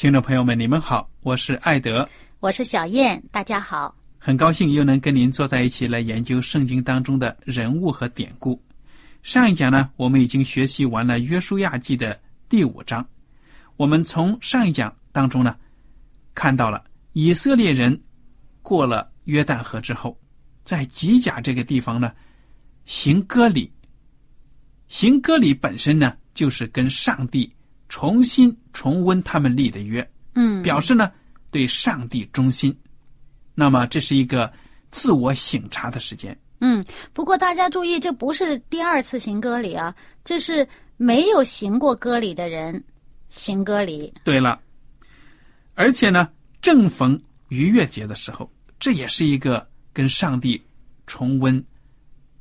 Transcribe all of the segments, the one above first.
听众朋友们，你们好，我是艾德，我是小燕，大家好，很高兴又能跟您坐在一起来研究圣经当中的人物和典故。上一讲呢，我们已经学习完了约书亚记的第五章，我们从上一讲当中呢，看到了以色列人过了约旦河之后，在吉甲这个地方呢，行割礼，行割礼本身呢，就是跟上帝。重新重温他们立的约，嗯，表示呢对上帝忠心。那么这是一个自我省察的时间。嗯，不过大家注意，这不是第二次行割礼啊，这是没有行过割礼的人行割礼。对了，而且呢，正逢逾越节的时候，这也是一个跟上帝重温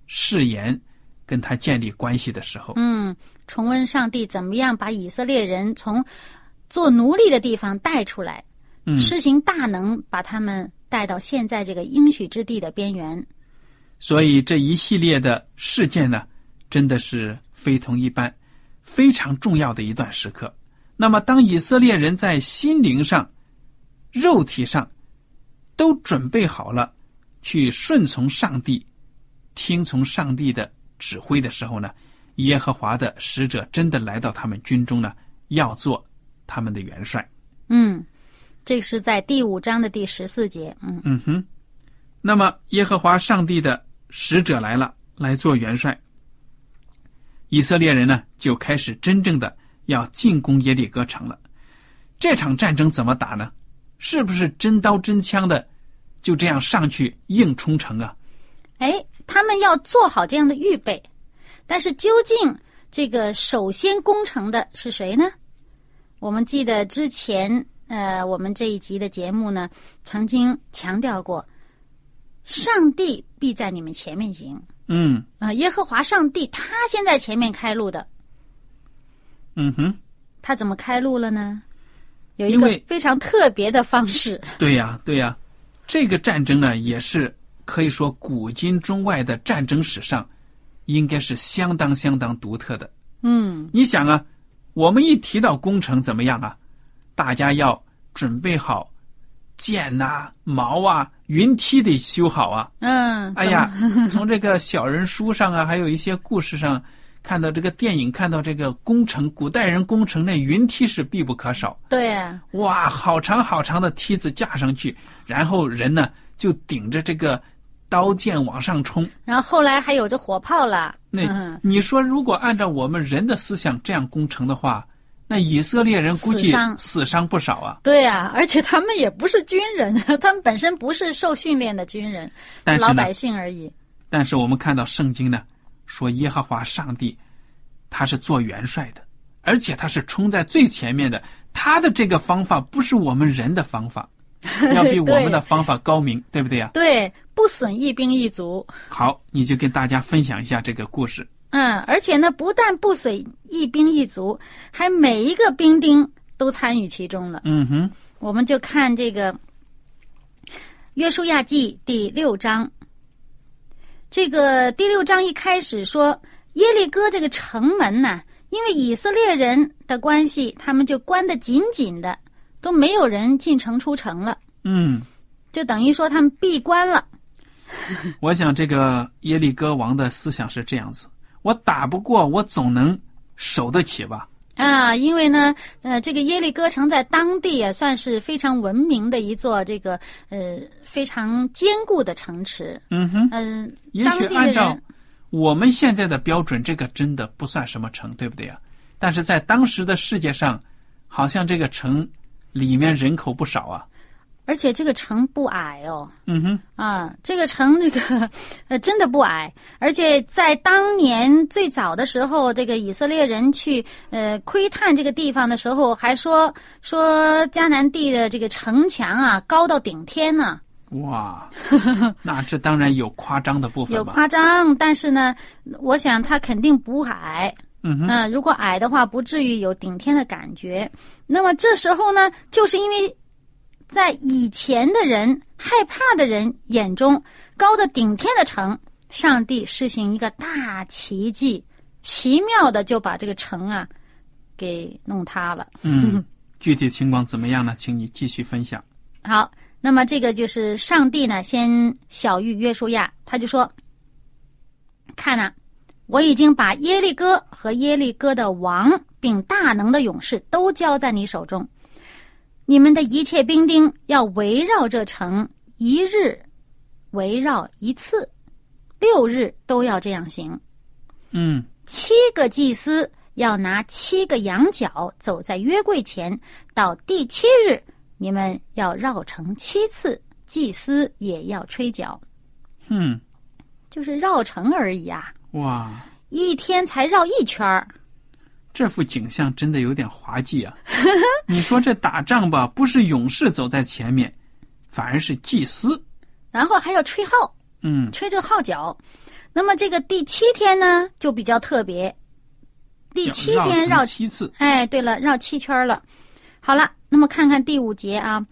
誓言。跟他建立关系的时候，嗯，重温上帝怎么样把以色列人从做奴隶的地方带出来，嗯，施行大能，把他们带到现在这个应许之地的边缘。所以这一系列的事件呢，真的是非同一般，非常重要的一段时刻。那么，当以色列人在心灵上、肉体上都准备好了，去顺从上帝，听从上帝的。指挥的时候呢，耶和华的使者真的来到他们军中呢，要做他们的元帅。嗯，这是在第五章的第十四节。嗯嗯哼，那么耶和华上帝的使者来了，来做元帅。以色列人呢，就开始真正的要进攻耶利哥城了。这场战争怎么打呢？是不是真刀真枪的，就这样上去硬冲城啊？哎。他们要做好这样的预备，但是究竟这个首先攻城的是谁呢？我们记得之前呃，我们这一集的节目呢，曾经强调过，上帝必在你们前面行。嗯啊，耶和华上帝他先在前面开路的。嗯哼，他怎么开路了呢？有一个非常特别的方式。对呀，对呀，这个战争呢也是。可以说，古今中外的战争史上，应该是相当相当独特的。嗯，你想啊，我们一提到工程怎么样啊？大家要准备好剑呐、矛啊、云梯得修好啊。嗯，哎呀，从这个小人书上啊，还有一些故事上看到这个电影，看到这个工程，古代人工程那云梯是必不可少。对，哇，好长好长的梯子架上去，然后人呢就顶着这个。刀剑往上冲，然后后来还有这火炮了。那你说，如果按照我们人的思想这样攻城的话，那以色列人估计死伤不少啊。对啊，而且他们也不是军人，他们本身不是受训练的军人，但是老百姓而已。但是我们看到圣经呢，说耶和华上帝他是做元帅的，而且他是冲在最前面的，他的这个方法不是我们人的方法。要比我们的方法高明，对不对呀？对，不损一兵一卒。好，你就跟大家分享一下这个故事。嗯，而且呢，不但不损一兵一卒，还每一个兵丁都参与其中了。嗯哼，我们就看这个《约书亚记》第六章。这个第六章一开始说，耶利哥这个城门呢，因为以色列人的关系，他们就关得紧紧的，都没有人进城出城了，嗯，就等于说他们闭关了。我想这个耶利哥王的思想是这样子：我打不过，我总能守得起吧？啊，因为呢，呃，这个耶利哥城在当地也算是非常文明的一座这个呃非常坚固的城池。嗯哼，嗯、也许按照我们现在的标准，这个真的不算什么城，对不对呀？但是在当时的世界上，好像这个城里面人口不少啊。而且这个城不矮哦。嗯哼，啊，这个城这个 呃真的不矮，而且在当年最早的时候，这个以色列人去呃窥探这个地方的时候，还说说迦南地的这个城墙啊高到顶天呢，哇，那这当然有夸张的部分？有夸张，但是呢，我想它肯定不矮。嗯哼，嗯、如果矮的话，不至于有顶天的感觉。那么这时候呢，就是因为在以前的人害怕的人眼中，高的顶天的城，上帝施行一个大奇迹，奇妙的就把这个城啊给弄塌了。嗯，具体情况怎么样呢？请你继续分享。好，那么这个就是上帝呢，先小谕约书亚，他就说：“看呐、我已经把耶利哥和耶利哥的王，并大能的勇士都交在你手中。你们的一切兵丁要围绕这城，一日围绕一次，六日都要这样行。嗯七个祭司要拿七个羊角走在约柜前，到第七日，你们要绕城七次，祭司也要吹角，嗯，就是绕城而已啊，哇，一天才绕一圈儿。这幅景象真的有点滑稽啊！你说这打仗吧，不是勇士走在前面，反而是祭司。然后还要吹号，嗯吹这号角。那么这个第七天呢，就比较特别。第七天绕绕七次。哎，对了，绕七圈了。好了，那么看看第五节啊，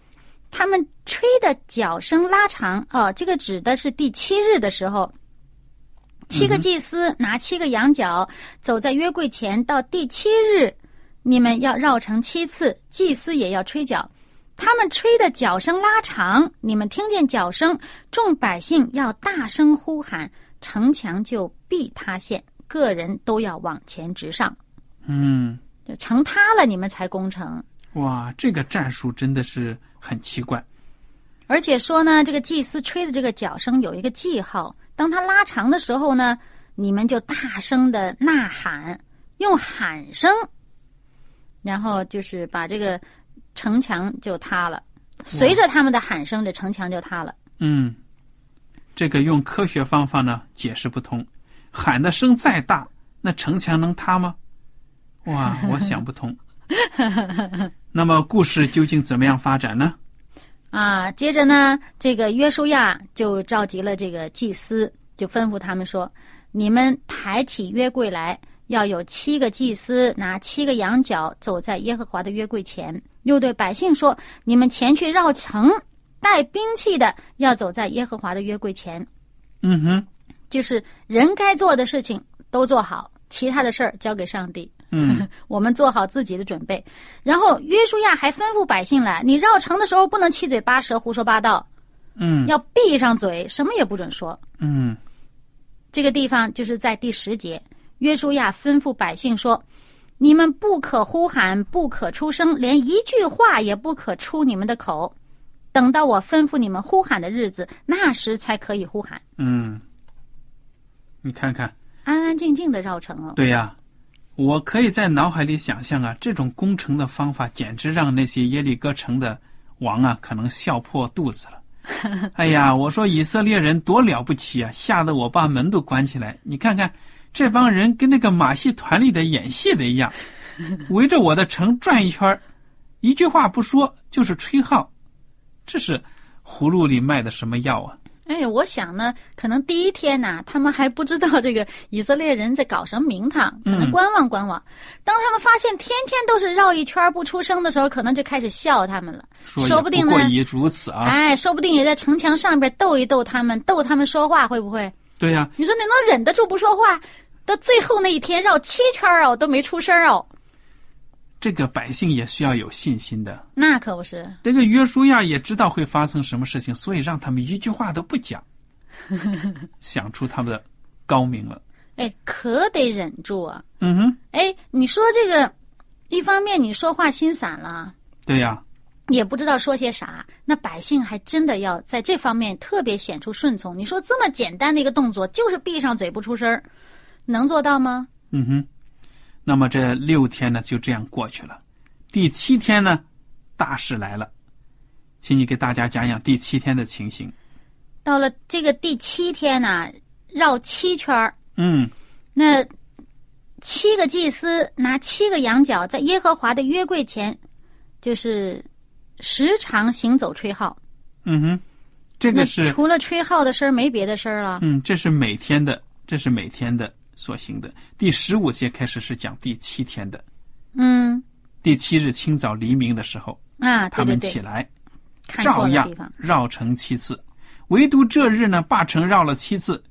他们吹的角声拉长哦，这个指的是第七日的时候，七个祭司拿七个羊角走在约柜前，到第七日，你们要绕城七次，祭司也要吹角。他们吹的角声拉长，你们听见角声，众百姓要大声呼喊，城墙就必塌陷，个人都要往前直上。嗯，就城塌了，你们才攻城。哇，这个战术真的是很奇怪。而且说呢，这个祭司吹的这个角声有一个记号，当它拉长的时候呢，你们就大声的呐喊，用喊声，然后就是把这个城墙就塌了。随着他们的喊声，这城墙就塌了。嗯，这个用科学方法呢解释不通，喊的声再大，那城墙能塌吗？哇，我想不通。那么故事究竟怎么样发展呢？啊，接着呢，这个约书亚就召集了这个祭司，就吩咐他们说：“你们抬起约柜来，要有七个祭司拿七个羊角走在耶和华的约柜前。”又对百姓说：“你们前去绕城，带兵器的要走在耶和华的约柜前。嗯哼，就是人该做的事情都做好，其他的事儿交给上帝。”嗯，我们做好自己的准备。然后约书亚还吩咐百姓来：你绕城的时候不能七嘴八舌、胡说八道，嗯要闭上嘴，什么也不准说。嗯这个地方就是在第十节，约书亚吩咐百姓说：“你们不可呼喊，不可出声，连一句话也不可出你们的口。等到我吩咐你们呼喊的日子，那时才可以呼喊。嗯，你看看，安安静静的绕城了。对呀、我可以在脑海里想象啊，这种攻城的方法简直让那些耶利哥城的王啊，可能笑破肚子了。哎呀，我说以色列人多了不起啊，吓得我把门都关起来。你看看，这帮人跟那个马戏团里的演戏的一样，围着我的城转一圈儿一句话不说，就是吹号，这是葫芦里卖的什么药啊？哎，我想呢，可能第一天呐、他们还不知道这个以色列人在搞什么名堂，可能嗯观望观望。当他们发现天天都是绕一圈不出声的时候，可能就开始笑他们了。说说不定呢过于如此啊。哎，说不定也在城墙上边逗一逗他们，逗他们说话，会不会？对呀、你说你能忍得住不说话？到最后那一天绕七圈儿哦，都没出声儿哦，这个百姓也需要有信心的。那可不是。这个约书亚也知道会发生什么事情，所以让他们一句话都不讲，想出他们的高明了。哎，可得忍住啊！嗯哼，哎，你说这个，一方面你说话心散了，对呀、也不知道说些啥，那百姓还真的要在这方面特别显出顺从。你说这么简单的一个动作，就是闭上嘴不出声儿，能做到吗？嗯哼。那么这六天呢，就这样过去了。第七天呢，大事来了，请你给大家讲讲第七天的情形。到了这个第七天呢、绕七圈儿，嗯那七个祭司拿七个羊角在耶和华的约柜前，就是时常行走吹号。嗯哼，这个是除了吹号的声儿，没别的声儿了。嗯，这是每天的，这是每天的所行的。第十五节开始是讲第七天的，嗯第七日清早黎明的时候，啊，他们起来，照样。绕城七次，唯独这日呢，把城绕了七次。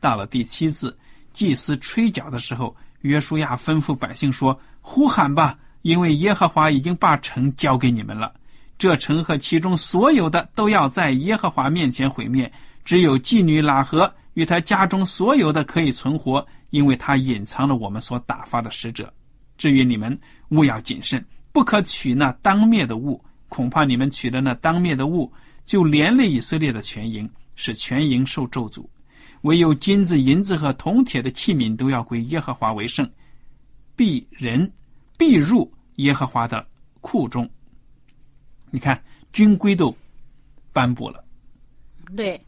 到了第七次，祭司吹角的时候，约书亚吩咐百姓说：“呼喊吧，因为耶和华已经把城交给你们了。这城和其中所有的都要在耶和华面前毁灭，只有妓女喇合与他家中所有的可以存活，因为他隐藏了我们所打发的使者。至于你们，务要谨慎，不可取那当灭的物，恐怕你们取了那当灭的物，就连累以色列的全营，使全营受咒诅。唯有金子、银子和铜铁的器皿都要归耶和华为圣，必人必入耶和华的库中。你看，军规都颁布了。对，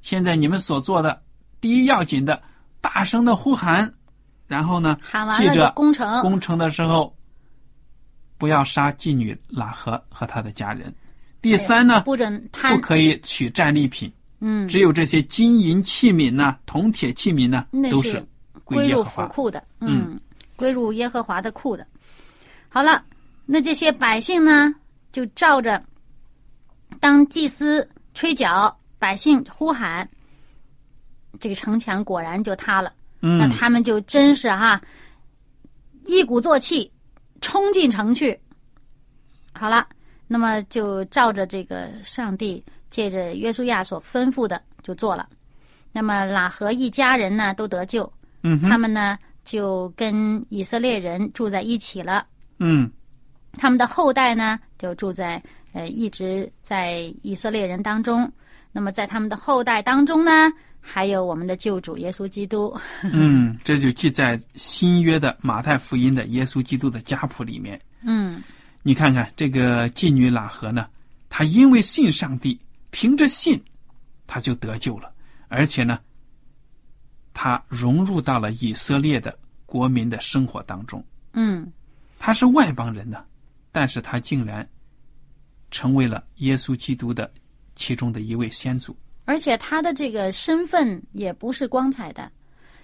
现在你们所做的第一要紧的，大声的呼喊，然后呢，记着就攻城。攻城的时候，不要杀妓女拉合和他的家人。第三呢，不准不。可以取战利品，嗯，只有这些金银器皿呐、铜铁器皿呢，都是归归入。府库的，嗯，归入耶和华的库的。好了，那这些百姓呢，就照着当祭司吹角，百姓呼喊，这个城墙果然就塌了。嗯那嗯，他们就真是哈、一鼓作气冲进城去。好了，那么就照着这个上帝借着约书亚所吩咐的就做了。那么喇合一家人呢都得救，嗯，他们呢就跟以色列人住在一起了。嗯他们的后代呢就住在呃一直在以色列人当中。那么在他们的后代当中呢，还有我们的救主耶稣基督。嗯，这就记在新约的马太福音的耶稣基督的家谱里面。嗯你看看这个妓女喇合呢，她因为信上帝，凭着信，她就得救了，而且呢，她融入到了以色列的国民的生活当中。嗯。她是外邦人呢，但是她竟然成为了耶稣基督的其中的一位先祖。而且他的这个身份也不是光彩的。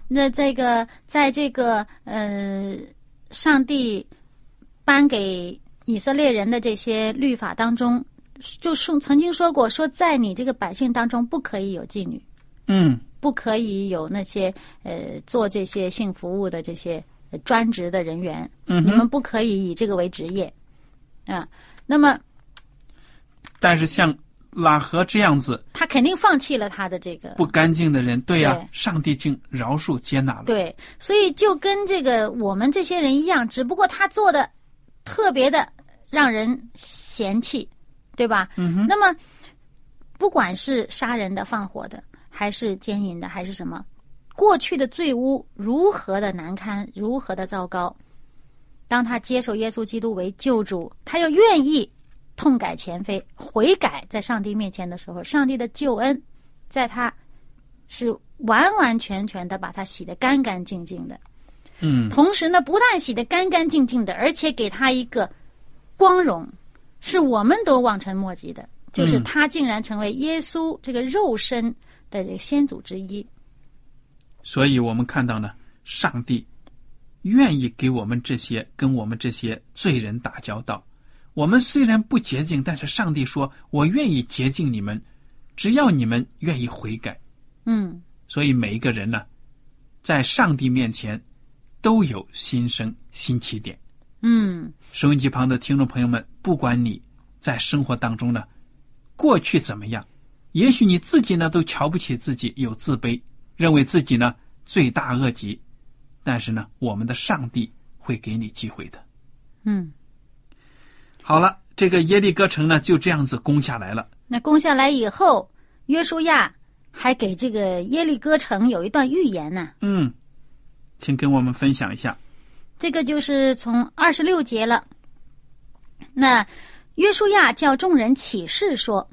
那这个，在这个呃，上帝颁给以色列人的这些律法当中，就说曾经说过，说在你这个百姓当中不可以有妓女，嗯不可以有那些呃做这些性服务的这些呃专职的人员，嗯，你们不可以以这个为职业啊。那么但是像喇合这样子他肯定放弃了他的这个不干净的人，对呀、对上帝竟饶恕接纳了。对，所以就跟这个我们这些人一样，只不过他做的特别的让人嫌弃，对吧？嗯哼，那么，不管是杀人的、放火的，还是奸淫的，还是什么，过去的罪污如何的难堪，如何的糟糕，当他接受耶稣基督为救主，他又愿意痛改前非、悔改，在上帝面前的时候，上帝的救恩在他是完完全全的把他洗得干干净净的。嗯同时呢，不但洗得干干净净的，而且给他一个光荣，是我们都望尘莫及的。就是他竟然成为耶稣这个肉身的这个先祖之一。所以我们看到呢，上帝愿意给我们这些跟我们这些罪人打交道。我们虽然不洁净，但是上帝说：“我愿意洁净你们，只要你们愿意悔改。”嗯，所以每一个人呢，在上帝面前都有新生、新起点。嗯，收音机旁的听众朋友们，不管你在生活当中呢，过去怎么样，也许你自己呢都瞧不起自己，有自卑，认为自己呢罪大恶极，但是呢，我们的上帝会给你机会的。嗯，好了，这个耶利哥城呢就这样子攻下来了。那攻下来以后，约书亚还给这个耶利哥城有一段预言呢。嗯，请跟我们分享一下。这个就是从二十六节了。那约书亚叫众人起誓说：“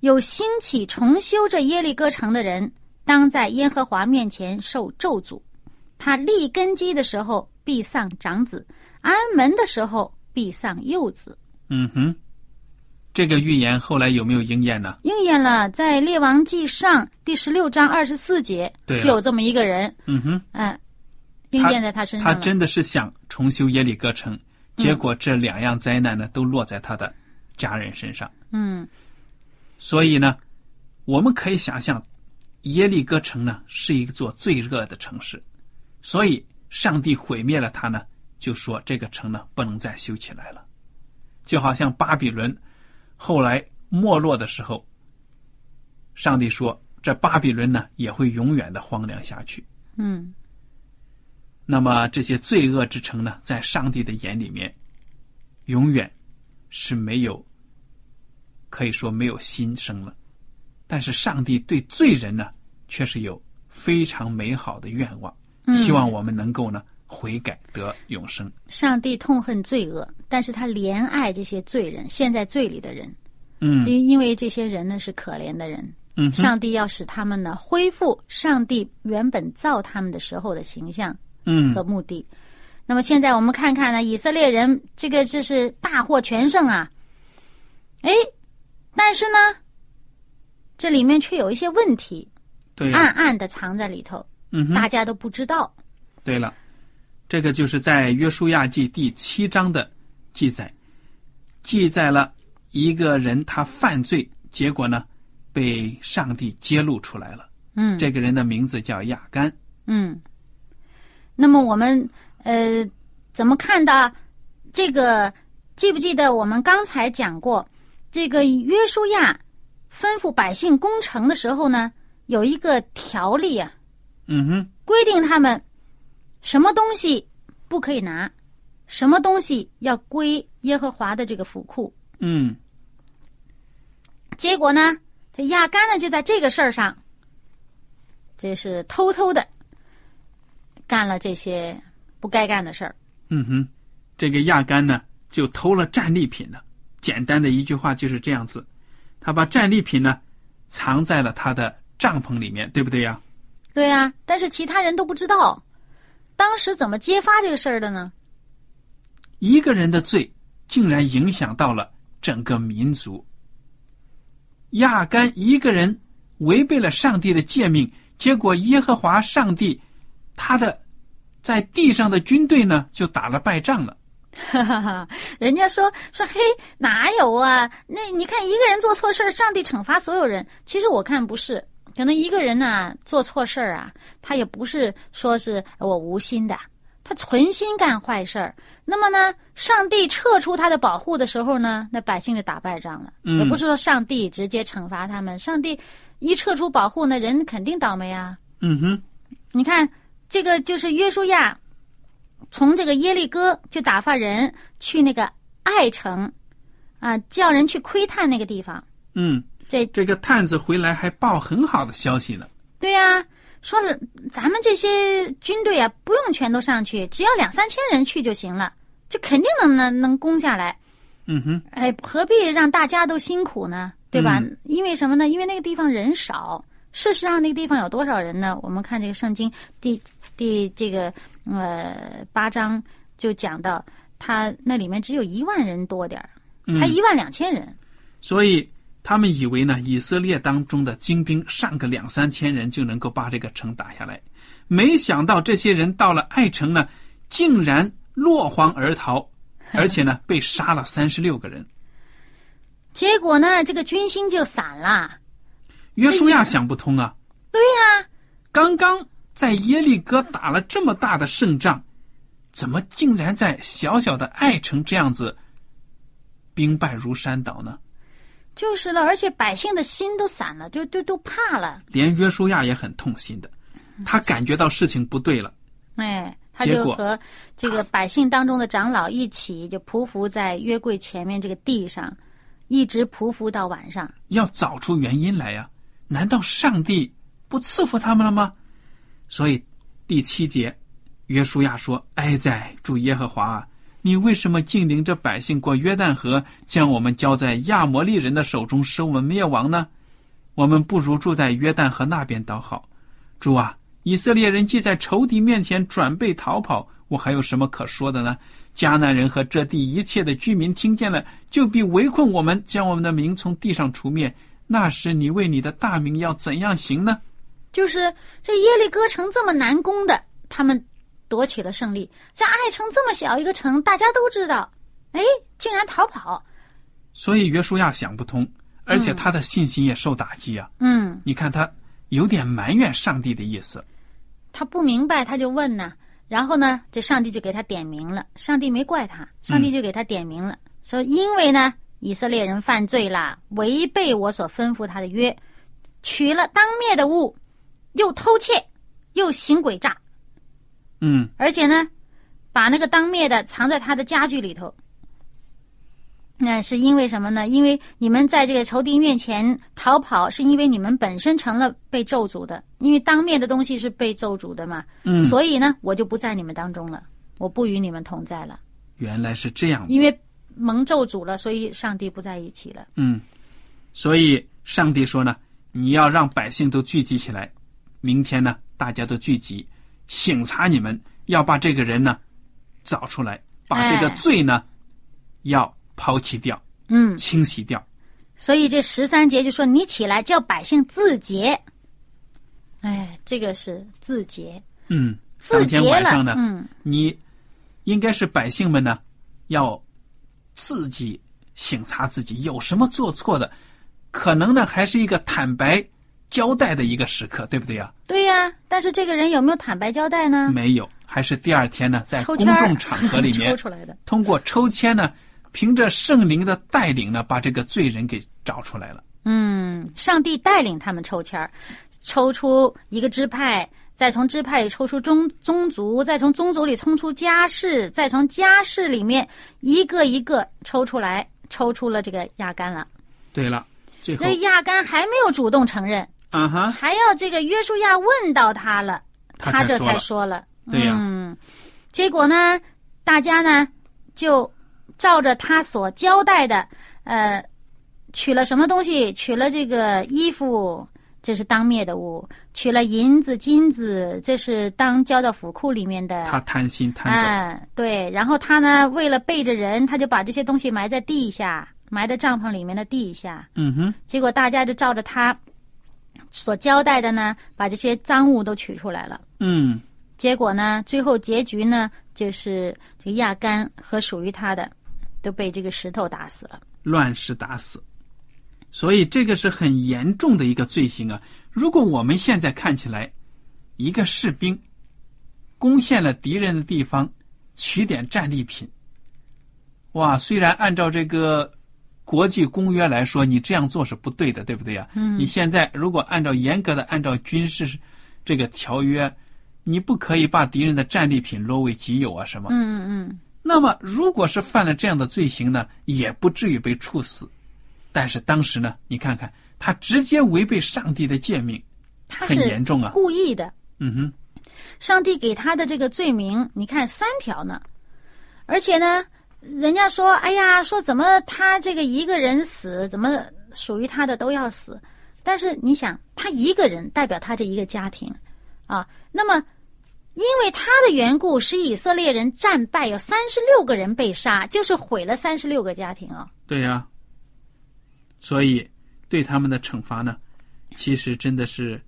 有兴起重修这耶利哥城的人，当在耶和华面前受咒诅。他立根基的时候必丧长子，安门的时候必丧幼子。”嗯哼，这个预言后来有没有应验呢？应验了，在列王记上第十六章二十四节对就有这么一个人，嗯哼，嗯，应验在他身上了。他真的是想重修耶利哥城，结果这两样灾难呢都落在他的家人身上。嗯所以呢，我们可以想象，耶利哥城呢是一座最热的城市，所以上帝毁灭了它呢，就说这个城呢不能再修起来了，就好像巴比伦后来没落的时候，上帝说这巴比伦呢也会永远的荒凉下去。嗯那么这些罪恶之城呢，在上帝的眼里面，永远是没有，可以说没有新生了。但是上帝对罪人呢，却是有非常美好的愿望，嗯希望我们能够呢悔改得永生。上帝痛恨罪恶，但是他怜爱这些罪人，陷在罪里的人，嗯。因因为这些人呢是可怜的人，嗯上帝要使他们呢恢复上帝原本造他们的时候的形象嗯。和目的。那么现在我们看看呢，以色列人这个这是大获全胜啊，哎，但是呢，这里面却有一些问题，对暗暗的藏在里头，嗯大家都不知道。对了，这个就是在约书亚记第七章的记载，记载了一个人他犯罪，结果呢被上帝揭露出来了。嗯，这个人的名字叫亚干。嗯，那么我们呃怎么看到这个？记不记得我们刚才讲过，这个约书亚吩咐百姓攻城的时候呢，有一个条例啊，嗯哼，规定他们什么东西不可以拿，什么东西要归耶和华的这个府库。嗯结果呢，这亚干呢就在这个事儿上，这是偷偷的干了这些不该干的事儿。嗯哼，这个亚干呢就偷了战利品了。简单的一句话就是这样子，他把战利品呢藏在了他的帐篷里面，对不对呀？对呀、但是其他人都不知道，当时怎么揭发这个事儿的呢？一个人的罪竟然影响到了整个民族。亚干一个人违背了上帝的诫命，结果耶和华上帝他的在地上的军队呢就打了败仗了。哈哈哈，人家说说嘿，哪有啊？那你看一个人做错事儿，上帝惩罚所有人。其实我看不是，可能一个人呢做错事儿啊，他也不是说是我无心的，他存心干坏事儿。那么呢，上帝撤出他的保护的时候呢，那百姓就打败仗了。嗯也不是说上帝直接惩罚他们，上帝一撤出保护，那人肯定倒霉啊。嗯哼，你看，这个就是约书亚从这个耶利哥就打发人去那个爱城，啊，叫人去窥探那个地方。嗯，这这个探子回来还报很好的消息呢。对呀、说了咱们这些军队啊，不用全都上去，只要两三千人去就行了，就肯定能能能攻下来。嗯哼，哎，何必让大家都辛苦呢？对吧？嗯因为什么呢？因为那个地方人少。事实上，那个地方有多少人呢？我们看这个圣经第第这个呃八章就讲到，他那里面只有一万人多点儿，才嗯一万两千人。所以他们以为呢，以色列当中的精兵上个两三千人就能够把这个城打下来，没想到这些人到了爱城呢，竟然落荒而逃，而且呢，被杀了三十六个人。结果呢，这个军心就散了。约书亚想不通啊，对呀、刚刚在耶利哥打了这么大的胜仗，怎么竟然在小小的爱城这样子兵败如山倒呢？就是了，而且百姓的心都散了，就就都怕了。连约书亚也很痛心的，他感觉到事情不对了。哎，他就和这个百姓当中的长老一起，就匍匐在约柜前面这个地上，一直匍匐到晚上。要找出原因来呀、难道上帝不赐福他们了吗？所以第七节，约书亚说：“哀哉，主耶和华啊，你为什么竟领着百姓过约旦河，将我们交在亚摩利人的手中，使我们灭亡呢？我们不如住在约旦河那边倒好。主啊，以色列人既在仇敌面前准备逃跑，我还有什么可说的呢？迦南人和这地一切的居民听见了，就必围困我们，将我们的名从地上除灭。那时你为你的大名要怎样行呢？就是这耶利哥城这么难攻的，他们夺取了胜利。这爱城这么小一个城，大家都知道，哎，竟然逃跑。所以约书亚想不通，而且他的信心也受打击啊！嗯，你看他有点埋怨上帝的意思。他不明白，他就问呢。然后呢，这上帝就给他点名了。上帝没怪他，上帝就给他点名了，说因为呢，以色列人犯罪了，违背我所吩咐他的约，取了当灭的物，又偷窃，又行诡诈，嗯，而且呢，把那个当灭的藏在他的家具里头。那是因为什么呢？因为你们在这个仇敌面前逃跑，是因为你们本身成了被咒诅的，因为当面的东西是被咒诅的嘛。嗯所以呢，我就不在你们当中了，我不与你们同在了，原来是这样子。因为蒙咒诅了，所以上帝不在一起了。嗯，所以上帝说呢，你要让百姓都聚集起来，明天呢，大家都聚集，省察你们，要把这个人呢找出来，把这个哎罪呢、要抛弃掉、嗯，清洗掉。所以这十三节就说你起来叫百姓自洁。哎，这个是自洁，嗯，自洁了晚上呢，嗯，你应该是百姓们呢，要自己省察自己有什么做错的，可能呢还是一个坦白交代的一个时刻，对不对呀？对呀、但是这个人有没有坦白交代呢？没有，还是第二天呢，在公众场合里面 抽出来的。通过抽签呢，凭着圣灵的带领呢，把这个罪人给找出来了。嗯，上帝带领他们抽签儿，抽出一个支派，再从支派里抽出宗宗族，再从宗族里抽出家世，再从家世里面一个一个抽出来，抽出了这个亚干了。对了，最后那亚干还没有主动承认，啊哈，还要这个约书亚问到他了，他他这才才说了。对呀嗯，结果呢，大家呢就照着他所交代的，呃，取了什么东西？取了这个衣服，这是当灭的物；取了银子、金子，这是当交到府库里面的。他贪心贪走，嗯，对。然后他呢，为了背着人，他就把这些东西埋在地下，埋在帐篷里面的地下。嗯哼，结果大家就照着他所交代的呢，把这些赃物都取出来了。嗯，结果呢，最后结局呢，就是这个亚干和属于他的都被这个石头打死了。乱石打死。所以这个是很严重的一个罪行啊！如果我们现在看起来，一个士兵攻陷了敌人的地方，取点战利品，哇！虽然按照这个国际公约来说，你这样做是不对的，对不对呀？嗯。你现在如果按照严格的按照军事这个条约，你不可以把敌人的战利品落为己有啊，什么？嗯嗯那么，如果是犯了这样的罪行呢，也不至于被处死。但是当时呢，你看看他直接违背上帝的诫命，很严重啊。故意的。嗯哼，上帝给他的这个罪名，你看三条呢，而且呢，人家说，哎呀，说怎么他这个一个人死，怎么属于他的都要死？但是你想，他一个人代表他这一个家庭，啊，那么因为他的缘故，使以色列人战败，有三十六个人被杀，就是毁了三十六个家庭啊。对呀、所以对他们的惩罚呢，其实真的是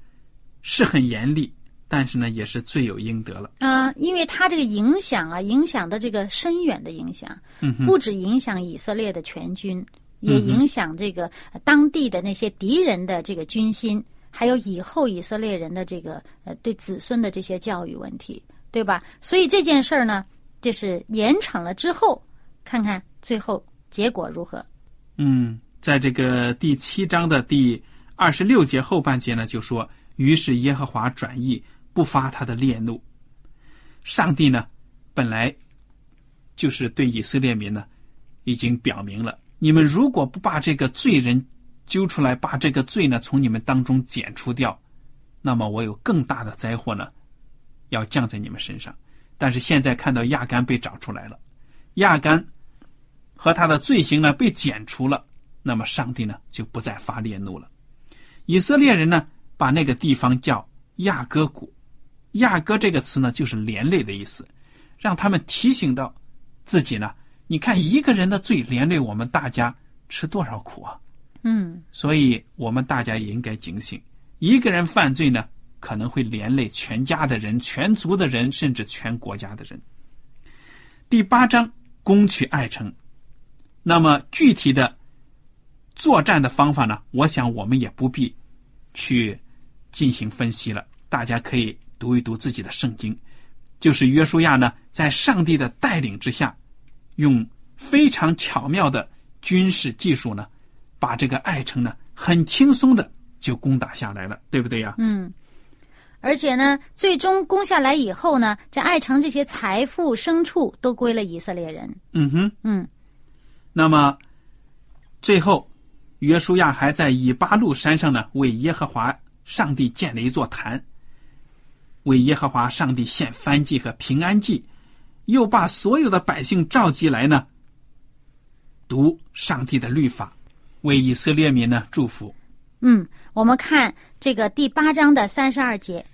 是很严厉，但是呢，也是罪有应得了。啊、因为他这个影响啊，影响的这个深远的影响，嗯，不止影响以色列的全军，也影响这个呃当地的那些敌人的这个军心，还有以后以色列人的这个呃对子孙的这些教育问题，对吧？所以这件事儿呢，就是严惩了之后，看看最后结果如何。嗯，在这个第七章的第二十六节后半节呢，就说：“于是耶和华转意，不发他的烈怒。”上帝呢，本来就是对以色列民呢，已经表明了：你们如果不把这个罪人揪出来，把这个罪呢从你们当中剪除掉，那么我有更大的灾祸呢，要降在你们身上。但是现在看到亚干被找出来了，亚干和他的罪行呢被剪除了，那么上帝呢就不再发烈怒了。以色列人呢把那个地方叫亚哥谷，亚哥这个词呢就是连累的意思，让他们提醒到自己呢，你看一个人的罪连累我们大家吃多少苦啊！嗯所以我们大家也应该警醒，一个人犯罪呢，可能会连累全家的人、全族的人，甚至全国家的人。第八章攻取爱城，那么具体的作战的方法呢？我想我们也不必去进行分析了，大家可以读一读自己的圣经。就是约书亚呢，在上帝的带领之下，用非常巧妙的军事技术呢，把这个爱城呢很轻松的就攻打下来了，对不对呀？嗯，而且呢，最终攻下来以后呢，这爱城这些财富、牲畜都归了以色列人。嗯哼。嗯那么最后，约书亚还在以巴路山上呢，为耶和华上帝建了一座坛，为耶和华上帝献燔祭和平安祭，又把所有的百姓召集来呢，读上帝的律法，为以色列民呢祝福。嗯，我们看这个第八章的三十二节，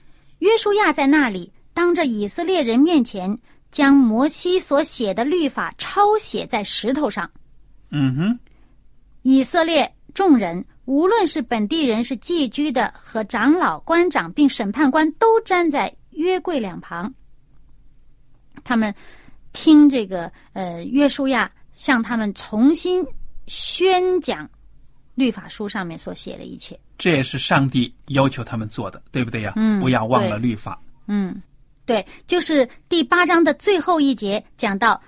约书亚在那里当着以色列人面前，将摩西所写的律法抄写在石头上。嗯哼，以色列众人，无论是本地人、是寄居的和长老、官长，并审判官，都站在约柜两旁。他们听这个呃约书亚向他们重新宣讲律法书上面所写的一切。这也是上帝要求他们做的，对不对呀？嗯不要忘了律法。嗯，对，就是第八章的最后一节讲到，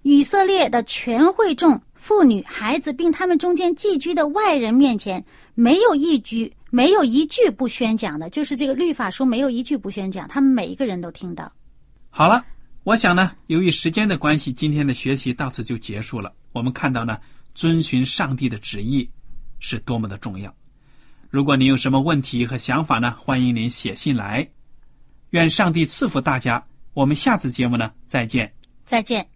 以色列的全会众、妇女、孩子，并他们中间寄居的外人面前，没有一句、没有一句不宣讲的，就是这个律法书没有一句不宣讲，他们每一个人都听到。好了，我想呢，由于时间的关系，今天的学习到此就结束了。我们看到呢，遵循上帝的旨意是多么的重要。如果您有什么问题和想法呢，欢迎您写信来。愿上帝赐福大家。我们下次节目呢，再见。再见。